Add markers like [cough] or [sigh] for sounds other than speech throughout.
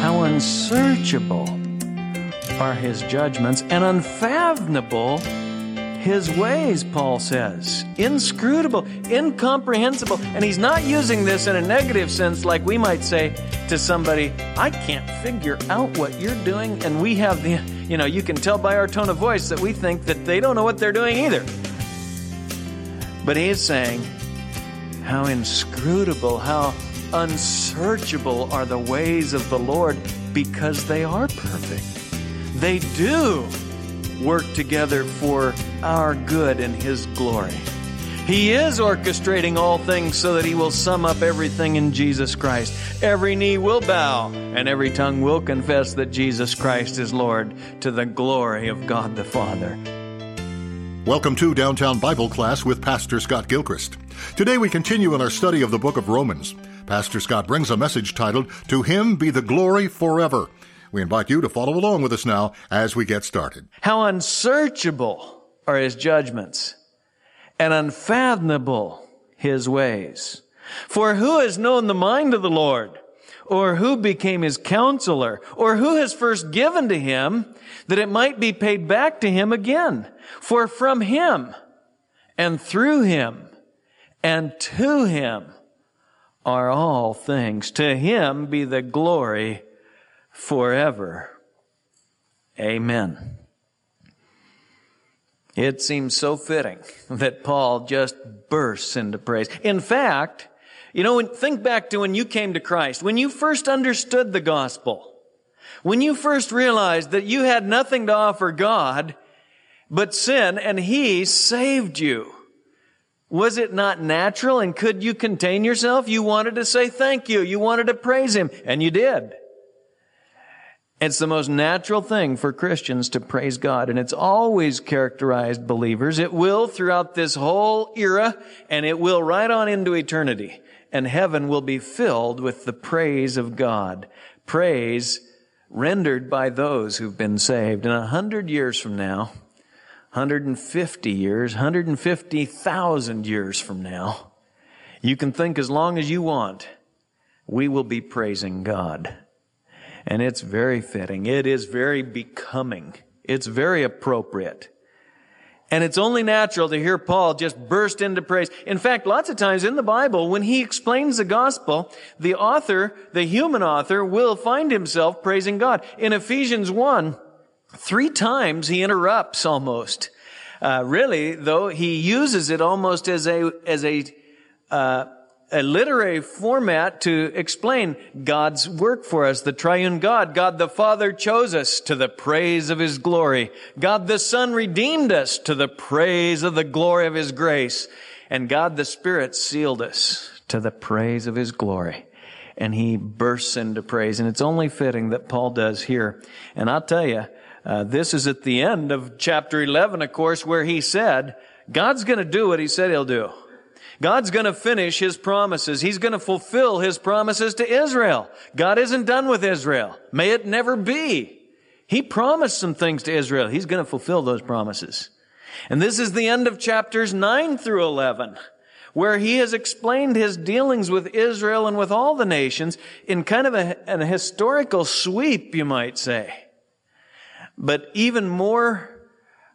How unsearchable are his judgments and unfathomable his ways, Paul says. Inscrutable, incomprehensible. And he's not using this in a negative sense, like we might say to somebody, I can't figure out what you're doing. And we have the, you know, you can tell by our tone of voice that we think that they don't know what they're doing either. But he is saying, how inscrutable, how unsearchable are the ways of the Lord because they are perfect. They do work together for our good and His glory. He is orchestrating all things so that He will sum up everything in Jesus Christ. Every knee will bow and every tongue will confess that Jesus Christ is Lord to the glory of God the Father. Welcome to Downtown Bible Class with Pastor Scott Gilchrist. Today we continue in our study of the book of Romans. Pastor Scott brings a message titled, To Him Be the Glory Forever. We invite you to follow along with us now as we get started. How unsearchable are his judgments and unfathomable his ways. For who has known the mind of the Lord? Or who became his counselor? Or who has first given to him that it might be paid back to him again? For from him and through him and to him are all things. To him be the glory forever. Amen. It seems so fitting that Paul just bursts into praise. In fact, you know, think back to when you came to Christ, when you first understood the gospel, when you first realized that you had nothing to offer God but sin and He saved you. Was it not natural and could you contain yourself? You wanted to say thank you. You wanted to praise Him and you did. It's the most natural thing for Christians to praise God, and it's always characterized believers. It will throughout this whole era, and it will right on into eternity. And heaven will be filled with the praise of God. Praise rendered by those who've been saved. And a hundred years from now, 150 years, 150,000 years from now, you can think as long as you want, we will be praising God. And it's very fitting. It is very becoming. It's very appropriate. And it's only natural to hear Paul just burst into praise. In fact, lots of times in the Bible, when he explains the gospel, the author, the human author, will find himself praising God. In Ephesians 1, three times he interrupts almost. Uh, really, though, he uses it almost as a, as a, uh, a literary format to explain God's work for us. The triune God, God the Father chose us to the praise of His glory. God the Son redeemed us to the praise of the glory of His grace. And God the Spirit sealed us to the praise of His glory. And He bursts into praise. And it's only fitting that Paul does here. And I'll tell you, uh, this is at the end of chapter 11, of course, where he said, God's going to do what He said He'll do. God's going to finish His promises. He's going to fulfill His promises to Israel. God isn't done with Israel. May it never be. He promised some things to Israel. He's going to fulfill those promises. And this is the end of chapters 9 through 11, where he has explained his dealings with Israel and with all the nations in kind of a, an historical sweep, you might say. But even more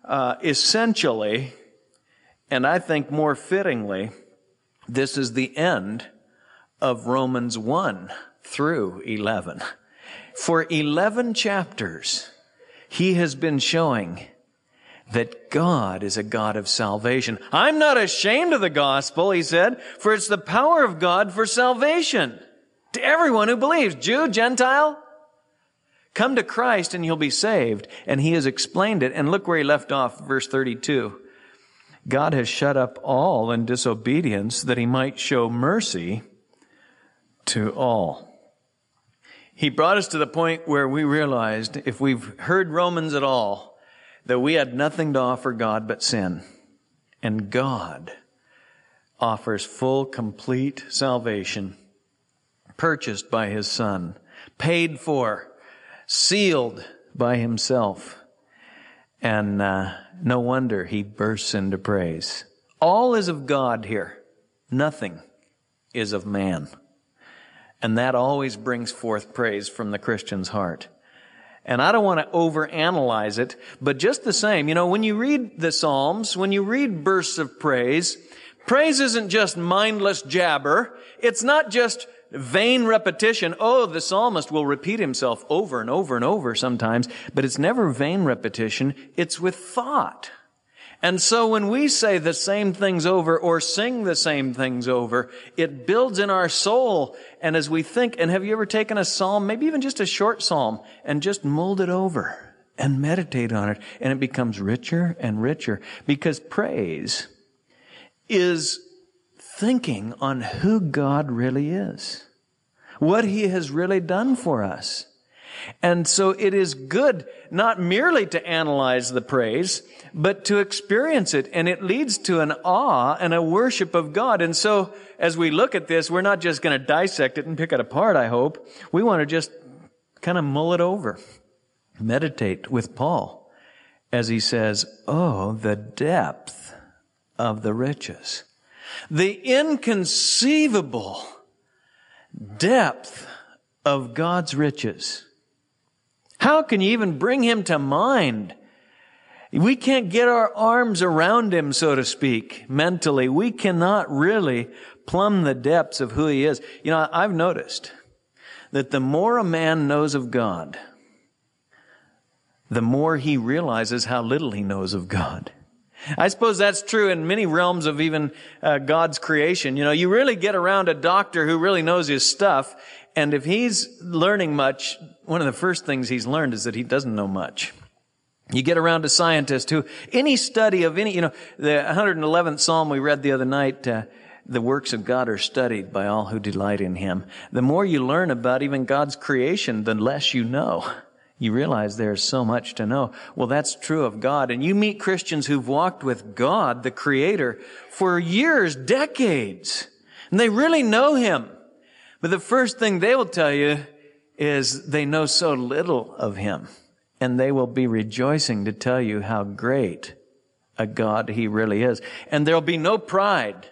uh, essentially, and I think more fittingly, this is the end of Romans 1 through 11. For 11 chapters, he has been showing that God is a God of salvation. I'm not ashamed of the gospel, he said, for it's the power of God for salvation to everyone who believes, Jew, Gentile. Come to Christ and you'll be saved. And he has explained it. And look where he left off, verse 32. God has shut up all in disobedience that he might show mercy to all. He brought us to the point where we realized if we've heard Romans at all, that we had nothing to offer God but sin. And God offers full, complete salvation, purchased by his son, paid for, sealed by himself. And uh, no wonder he bursts into praise. All is of God here. Nothing is of man. And that always brings forth praise from the Christian's heart. And I don't want to overanalyze it, but just the same, you know, when you read the Psalms, when you read bursts of praise, praise isn't just mindless jabber. It's not just vain repetition. Oh, the psalmist will repeat himself over and over and over sometimes, but it's never vain repetition. It's with thought. And so when we say the same things over or sing the same things over, it builds in our soul. And as we think, and have you ever taken a psalm, maybe even just a short psalm, and just mulled it over and meditate on it, and it becomes richer and richer because praise is thinking on who God really is, what He has really done for us. And so it is good not merely to analyze the praise, but to experience it. And it leads to an awe and a worship of God. And so as we look at this, we're not just going to dissect it and pick it apart, I hope. We want to just kind of mull it over, meditate with Paul as he says, Oh, the depth of the riches, the inconceivable depth of God's riches. How can you even bring him to mind? We can't get our arms around him, so to speak, mentally. We cannot really plumb the depths of who he is. You know, I've noticed that the more a man knows of God, the more he realizes how little he knows of God. I suppose that's true in many realms of even uh, God's creation. You know, you really get around a doctor who really knows his stuff, and if he's learning much, one of the first things he's learned is that he doesn't know much. You get around a scientist who, any study of any, you know, the 111th Psalm we read the other night, uh, the works of God are studied by all who delight in Him. The more you learn about even God's creation, the less you know. You realize there's so much to know. Well, that's true of God. And you meet Christians who've walked with God, the Creator, for years, decades. And they really know Him. But the first thing they will tell you is they know so little of Him. And they will be rejoicing to tell you how great a God He really is. And there'll be no pride.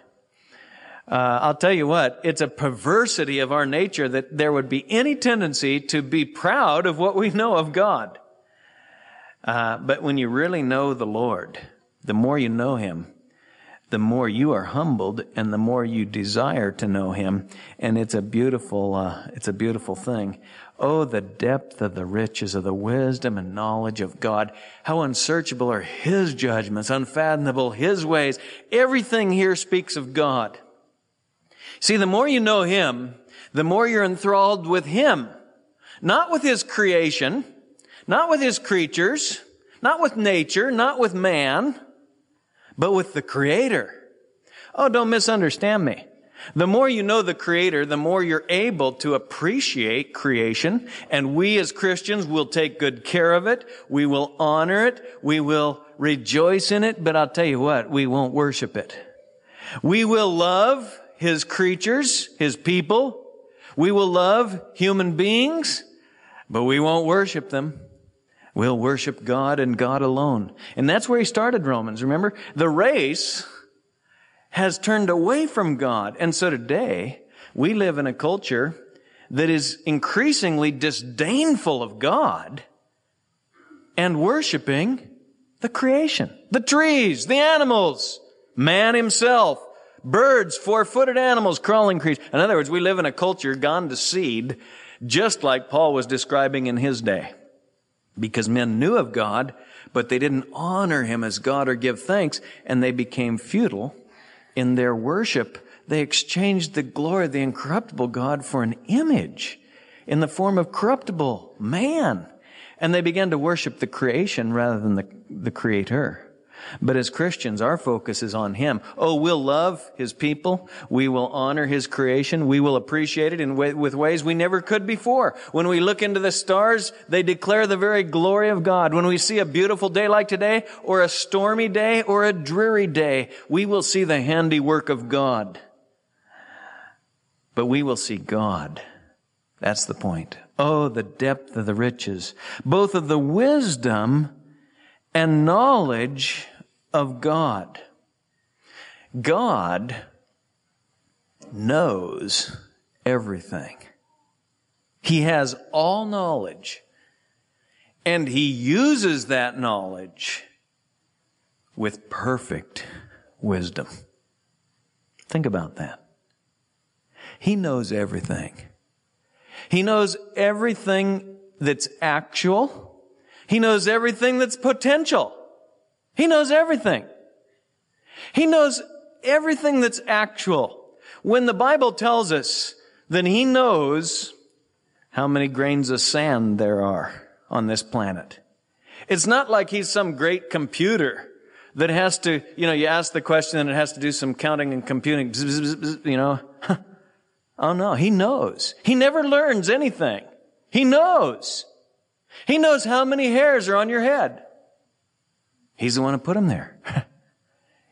Uh, I'll tell you what, it's a perversity of our nature that there would be any tendency to be proud of what we know of God. Uh, but when you really know the Lord, the more you know Him, the more you are humbled and the more you desire to know him. And it's a beautiful uh, it's a beautiful thing. Oh the depth of the riches of the wisdom and knowledge of god. How unsearchable are his judgments unfathomable his ways. Everything here speaks of god see the more you know him the more you're enthralled with him not with his creation not with his creatures not with nature not with man but with the Creator. Oh, don't misunderstand me. The more you know the Creator, the more you're able to appreciate creation. And we as Christians will take good care of it. We will honor it. We will rejoice in it. But I'll tell you what, we won't worship it. We will love His creatures, His people. We will love human beings, but we won't worship them. We'll worship God and God alone. And that's where he started Romans. Remember, the race has turned away from God. And so today, we live in a culture that is increasingly disdainful of God and worshiping the creation, the trees, the animals, man himself, birds, four-footed animals, crawling creatures. In other words, we live in a culture gone to seed, just like Paul was describing in his day because men knew of God, but they didn't honor him as God or give thanks, and they became futile in their worship. They exchanged the glory of the incorruptible God for an image in the form of corruptible man. And they began to worship the creation rather than the, the creator. But as Christians, our focus is on Him. Oh, we'll love His people. We will honor His creation. We will appreciate it in way, with ways we never could before. When we look into the stars, they declare the very glory of God. When we see a beautiful day like today, or a stormy day, or a dreary day, we will see the handiwork of God. But we will see God. That's the point. Oh, the depth of the riches, both of the wisdom and knowledge of God. God knows everything. He has all knowledge. And he uses that knowledge with perfect wisdom. Think about that. He knows everything. He knows everything that's actual. He knows everything that's potential. He knows everything. He knows everything that's actual. When the Bible tells us that He knows how many grains of sand there are on this planet. It's not like He's some great computer that has to, you know, you ask the question and it has to do some counting and computing, you know. [laughs] oh no, He knows. He never learns anything. He knows. He knows how many hairs are on your head. He's the one who put them there. [laughs]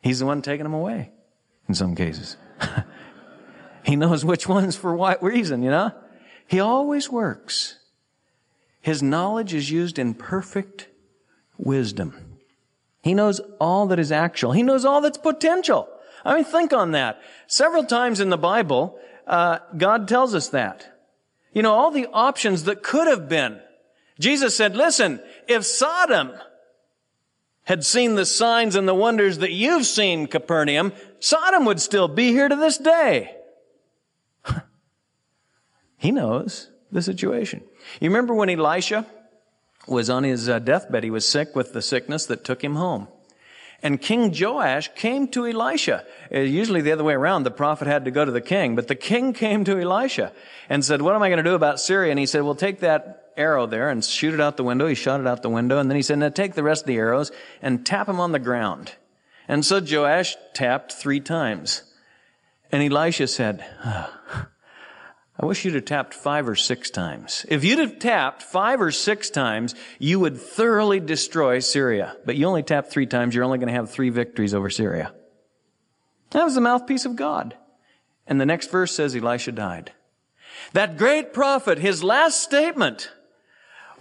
He's the one taking them away in some cases. [laughs] he knows which ones for what reason, you know? He always works. His knowledge is used in perfect wisdom. He knows all that is actual. He knows all that's potential. I mean, think on that. Several times in the Bible, uh, God tells us that. You know, all the options that could have been. Jesus said, listen, if Sodom had seen the signs and the wonders that you've seen, Capernaum, Sodom would still be here to this day. [laughs] he knows the situation. You remember when Elisha was on his uh, deathbed, he was sick with the sickness that took him home. And King Joash came to Elisha. Uh, usually the other way around, the prophet had to go to the king, but the king [laughs] came to Elisha and said, what am I going to do about Syria? And he said, well, take that arrow there and shoot it out the window. He shot it out the window. And then he said, now take the rest of the arrows and tap them on the ground. And so Joash tapped three times. And Elisha said, oh, I wish you'd have tapped five or six times. If you'd have tapped five or six times, you would thoroughly destroy Syria. But you only tapped three times, you're only going to have three victories over Syria. That was the mouthpiece of God. And the next verse says Elisha died. That great prophet, his last statement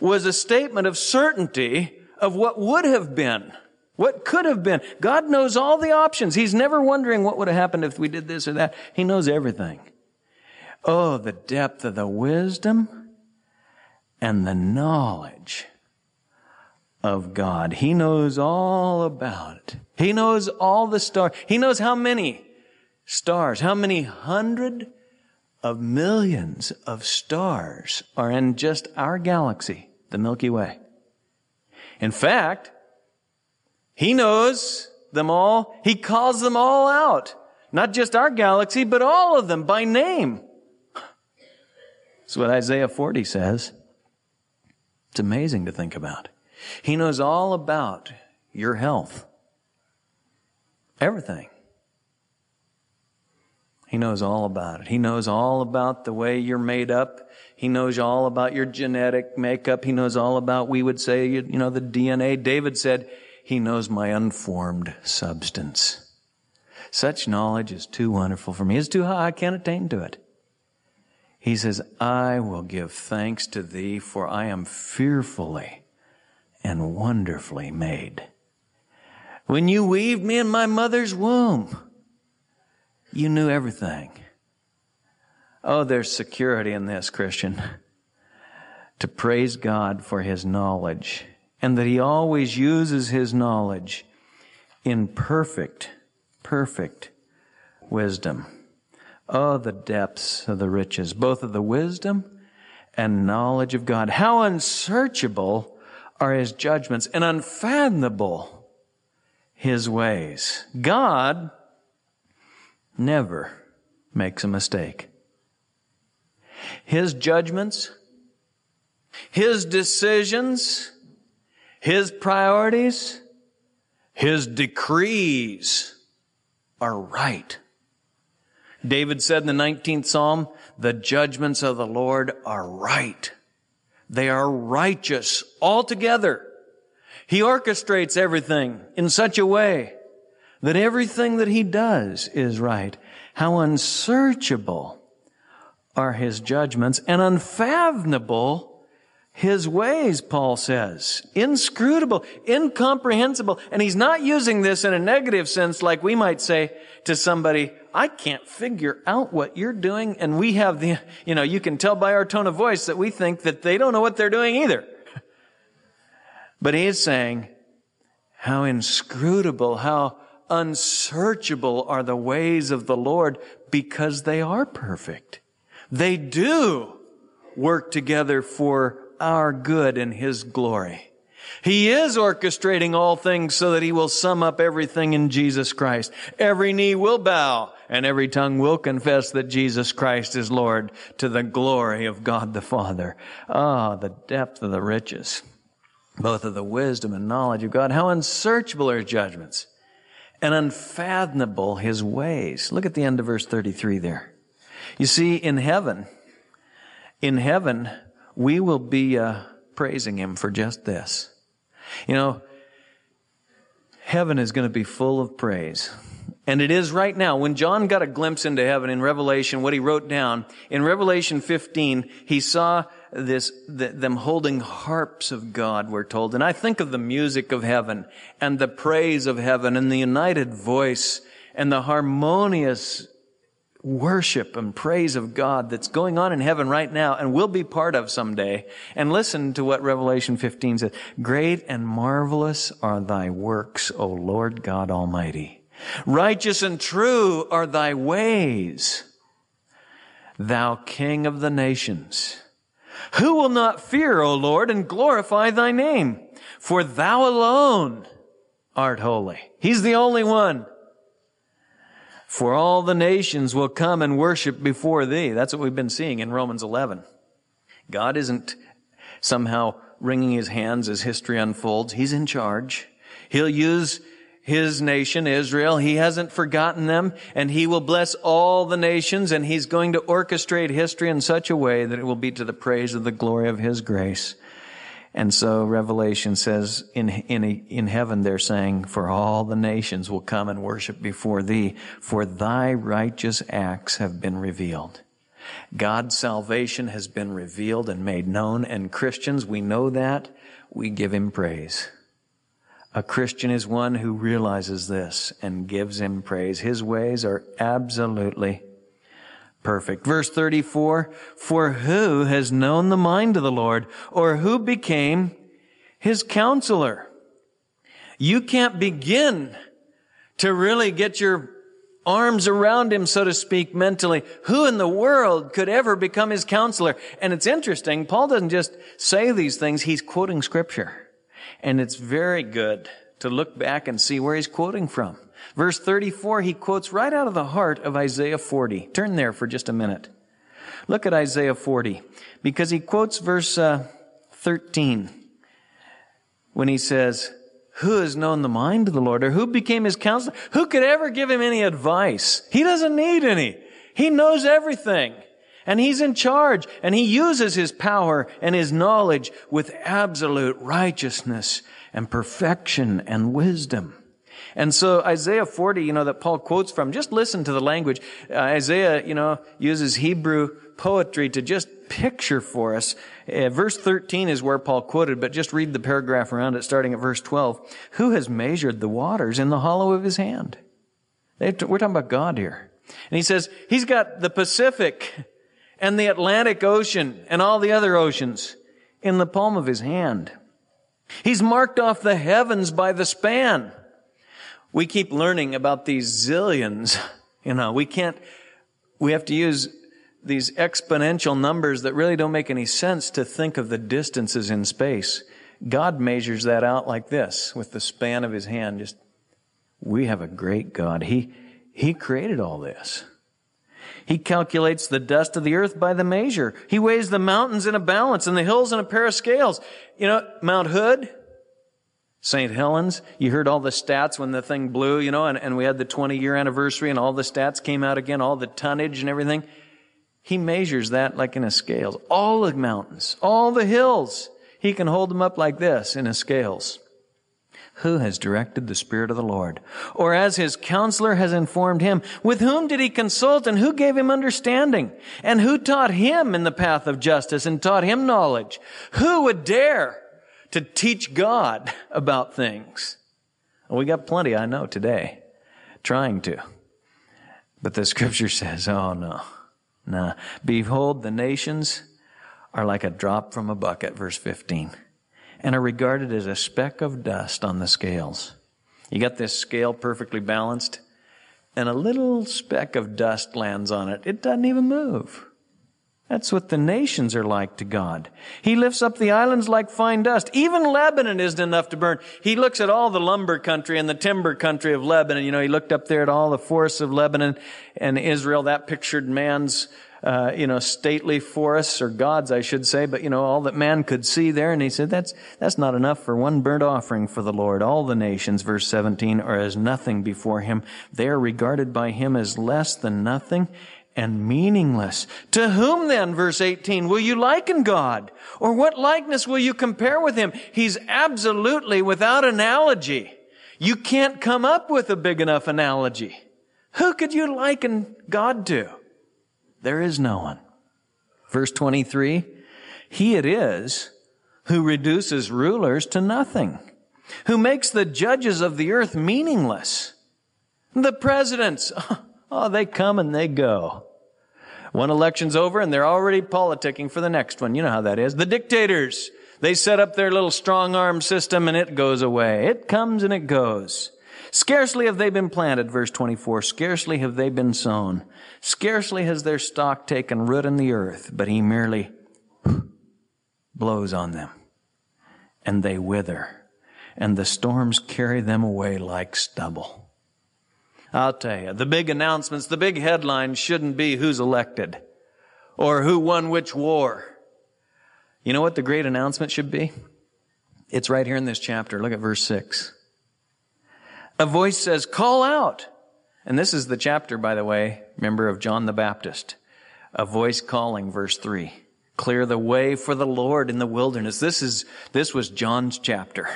was a statement of certainty of what would have been, what could have been. God knows all the options. He's never wondering what would have happened if we did this or that. He knows everything. Oh, the depth of the wisdom and the knowledge of God. He knows all about it. He knows all the stars. He knows how many stars, how many hundred of millions of stars are in just our galaxy the Milky Way. In fact, he knows them all. He calls them all out. Not just our galaxy, but all of them by name. That's what Isaiah 40 says. It's amazing to think about. He knows all about your health. Everything. He knows all about it. He knows all about the way you're made up. He knows all about your genetic makeup. He knows all about, we would say, you know, the DNA. David said, He knows my unformed substance. Such knowledge is too wonderful for me. It's too high. I can't attain to it. He says, I will give thanks to thee, for I am fearfully and wonderfully made. When you weaved me in my mother's womb, you knew everything. Oh, there's security in this, Christian. To praise God for His knowledge and that He always uses His knowledge in perfect, perfect wisdom. Oh, the depths of the riches, both of the wisdom and knowledge of God. How unsearchable are His judgments and unfathomable His ways. God never makes a mistake. His judgments, His decisions, His priorities, His decrees are right. David said in the 19th Psalm, the judgments of the Lord are right. They are righteous altogether. He orchestrates everything in such a way that everything that he does is right. How unsearchable are his judgments and unfathomable His ways, Paul says, inscrutable, incomprehensible. And he's not using this in a negative sense like we might say to somebody, I can't figure out what you're doing. And we have the, you know, you can tell by our tone of voice that we think that they don't know what they're doing either. But he is saying, how inscrutable, how unsearchable are the ways of the Lord because they are perfect. They do work together for our good and His glory. He is orchestrating all things so that He will sum up everything in Jesus Christ. Every knee will bow and every tongue will confess that Jesus Christ is Lord to the glory of God the Father. Ah, oh, the depth of the riches, both of the wisdom and knowledge of God. How unsearchable are His judgments and unfathomable His ways. Look at the end of verse 33 there. You see, in heaven, in heaven, we will be uh, praising Him for just this. You know, heaven is going to be full of praise. And it is right now. When John got a glimpse into heaven in Revelation, what he wrote down, in Revelation 15, he saw this, the, them holding harps of God, we're told. And I think of the music of heaven and the praise of heaven and the united voice and the harmonious worship and praise of God that's going on in heaven right now and will be part of someday. And listen to what Revelation 15 says. Great and marvelous are thy works, O Lord God Almighty. Righteous and true are thy ways, thou King of the nations. Who will not fear, O Lord, and glorify thy name? For thou alone art holy. He's the only one. For all the nations will come and worship before thee. That's what we've been seeing in Romans 11. God isn't somehow wringing his hands as history unfolds. He's in charge. He'll use his nation, Israel. He hasn't forgotten them and he will bless all the nations and he's going to orchestrate history in such a way that it will be to the praise of the glory of his grace. And so Revelation says in, in, in heaven they're saying, for all the nations will come and worship before thee, for thy righteous acts have been revealed. God's salvation has been revealed and made known, and Christians, we know that, we give him praise. A Christian is one who realizes this and gives him praise. His ways are absolutely perfect. Verse 34, for who has known the mind of the Lord or who became his counselor? You can't begin to really get your arms around him, so to speak, mentally. Who in the world could ever become his counselor? And it's interesting. Paul doesn't just say these things. He's quoting scripture. And it's very good to look back and see where he's quoting from. Verse 34, he quotes right out of the heart of Isaiah 40. Turn there for just a minute. Look at Isaiah 40, because he quotes verse uh, 13 when he says, Who has known the mind of the Lord, or who became his counselor? Who could ever give him any advice? He doesn't need any. He knows everything. And he's in charge, and he uses his power and his knowledge with absolute righteousness and perfection and wisdom. And so Isaiah 40, you know, that Paul quotes from, just listen to the language. Uh, Isaiah, you know, uses Hebrew poetry to just picture for us. Uh, verse 13 is where Paul quoted, but just read the paragraph around it starting at verse 12. Who has measured the waters in the hollow of his hand? We're talking about God here. And he says, he's got the Pacific and the Atlantic Ocean and all the other oceans in the palm of his hand. He's marked off the heavens by the span we keep learning about these zillions. [laughs] You know, we can't, we have to use these exponential numbers that really don't make any sense to think of the distances in space. God measures that out like this with the span of his hand. Just, we have a great God. He, he created all this. He calculates the dust of the earth by the measure. He weighs the mountains in a balance and the hills in a pair of scales. You know, Mount Hood, St. Helens, you heard all the stats when the thing blew, you know, and, and we had the 20 year anniversary and all the stats came out again, all the tonnage and everything. He measures that like in a scales. All the mountains, all the hills, he can hold them up like this in a scales. Who has directed the Spirit of the Lord? Or as his counselor has informed him, with whom did he consult and who gave him understanding? And who taught him in the path of justice and taught him knowledge? Who would dare to teach God [laughs] about things? Well, we got plenty, I know, today, trying to. But the [laughs] scripture says, oh no, no. Behold, the nations are like a drop from a bucket, verse 15 and are regarded as a speck of dust on the scales. You got this scale perfectly balanced, and a little speck of dust lands on it. It doesn't even move. That's what the nations are like to God. He lifts up the islands like fine dust. Even Lebanon isn't enough to burn. He looks at all the lumber country and the timber country of Lebanon. You know, he looked up there at all the forests of Lebanon and Israel. That pictured man's uh, you know, stately forests or gods, I should say, but you know, all that man could see there. And he said, that's, that's not enough for one burnt offering for the Lord. All the nations, verse 17, are as nothing before him. They are regarded by him as less than nothing and meaningless. To whom then, verse 18, will you liken God? Or what likeness will you compare with him? He's absolutely without analogy. You can't come up with a big enough analogy. Who could you liken God to? There is no one. Verse 23, He it is who reduces rulers to nothing, who makes the judges of the earth meaningless. The presidents, [laughs] oh, they come and they go. One election's over and they're already politicking for the next one. You know how that is. The dictators, they set up their little strong arm system and it goes away. It comes and it goes. Scarcely have they been planted, verse 24. Scarcely have they been sown. Scarcely has their stock taken root in the earth, but he merely blows on them and they wither and the storms carry them away like stubble. I'll tell you, the big announcements, the big headlines shouldn't be who's elected or who won which war. You know what the great announcement should be? It's right here in this chapter. Look at verse 6. A voice says, call out. And this is the chapter, by the way, remember of John the Baptist. A voice calling, verse three. Clear the way for the Lord in the wilderness. This is, this was John's chapter.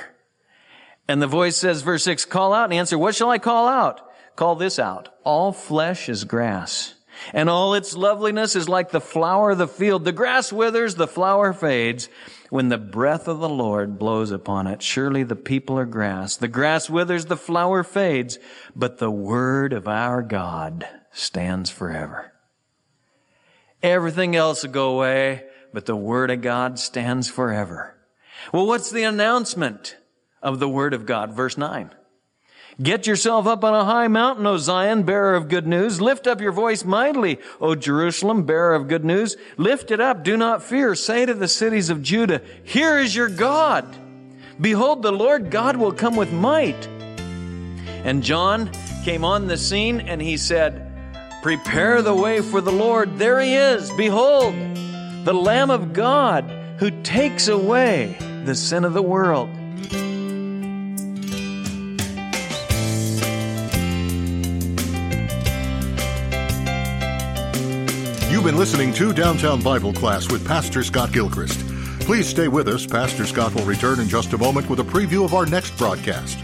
And the voice says, verse six, call out and answer, what shall I call out? Call this out. All flesh is grass and all its loveliness is like the flower of the field. The grass withers, the flower fades. When the breath of the Lord blows upon it, surely the people are grass. The grass withers, the flower fades, but the word of our God stands forever. Everything else will go away, but the word of God stands forever. Well, what's the announcement of the word of God? Verse 9. Get yourself up on a high mountain, O Zion, bearer of good news. Lift up your voice mightily, O Jerusalem, bearer of good news. Lift it up. Do not fear. Say to the cities of Judah, here is your God. Behold, the Lord God will come with might. And John came on the scene and he said, prepare the way for the Lord. There he is. Behold, the Lamb of God who takes away the sin of the world. You've been listening to Downtown Bible Class with Pastor Scott Gilchrist. Please stay with us. Pastor Scott will return in just a moment with a preview of our next broadcast.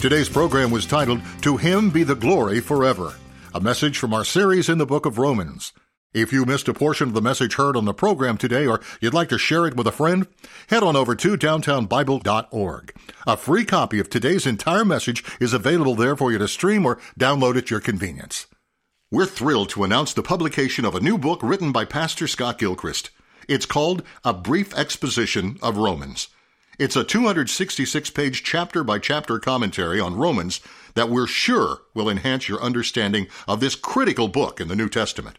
Today's program was titled, To Him Be the Glory Forever, a message from our series in the book of Romans. If you missed a portion of the message heard on the program today or you'd like to share it with a friend, head on over to downtownbible.org. A free copy of today's entire message is available there for you to stream or download at your convenience. We're thrilled to announce the publication of a new book written by Pastor Scott Gilchrist. It's called A Brief Exposition of Romans. It's a 266 page chapter by chapter commentary on Romans that we're sure will enhance your understanding of this critical book in the New Testament.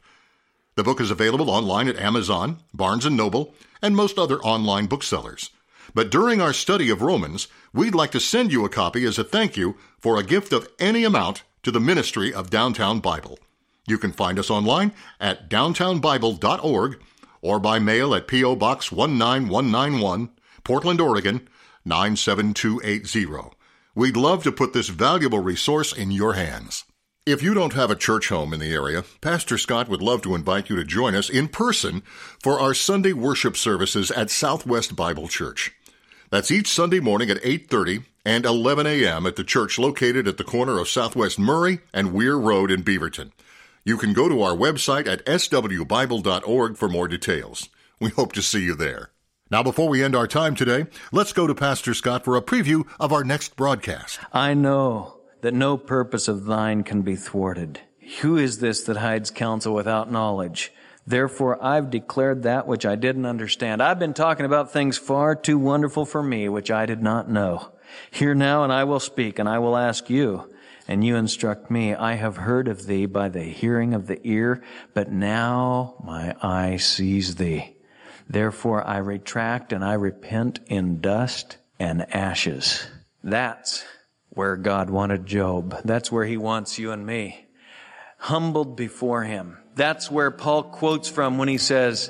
The book is available online at Amazon, Barnes & Noble, and most other online booksellers. But during our study of Romans, we'd like to send you a copy as a thank you for a gift of any amount to the ministry of Downtown Bible. You can find us online at downtownbible.org or by mail at P.O. Box 19191, Portland, Oregon 97280. We'd love to put this valuable resource in your hands. If you don't have a church home in the area, Pastor Scott would love to invite you to join us in person for our Sunday worship services at Southwest Bible Church. That's each Sunday morning at 8:30 and 11 a.m. at the church located at the corner of Southwest Murray and Weir Road in Beaverton. You can go to our website at swbible.org for more details. We hope to see you there. Now, before we end our time today, let's go to Pastor Scott for a preview of our next broadcast. I know that no purpose of thine can be thwarted. Who is this that hides counsel without knowledge? Therefore, I've declared that which I didn't understand. I've been talking about things far too wonderful for me, which I did not know. Hear now, and I will speak, and I will ask you, and you instruct me. I have heard of thee by the hearing of the ear, but now my eye sees thee. Therefore I retract and I repent in dust and ashes. That's where God wanted Job. That's where he wants you and me. Humbled before him. That's where Paul quotes from when he says,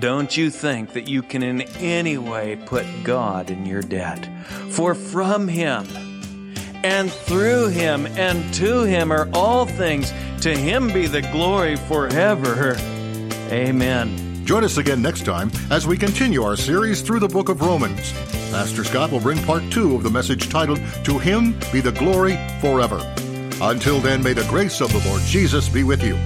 don't you think that you can in any way put God in your debt? For from him and through him and to him are all things. To him be the glory forever. Amen. Join us again next time as we continue our series through the book of Romans. Pastor Scott will bring part two of the message titled, To Him Be the Glory Forever. Until then, may the grace of the Lord Jesus be with you.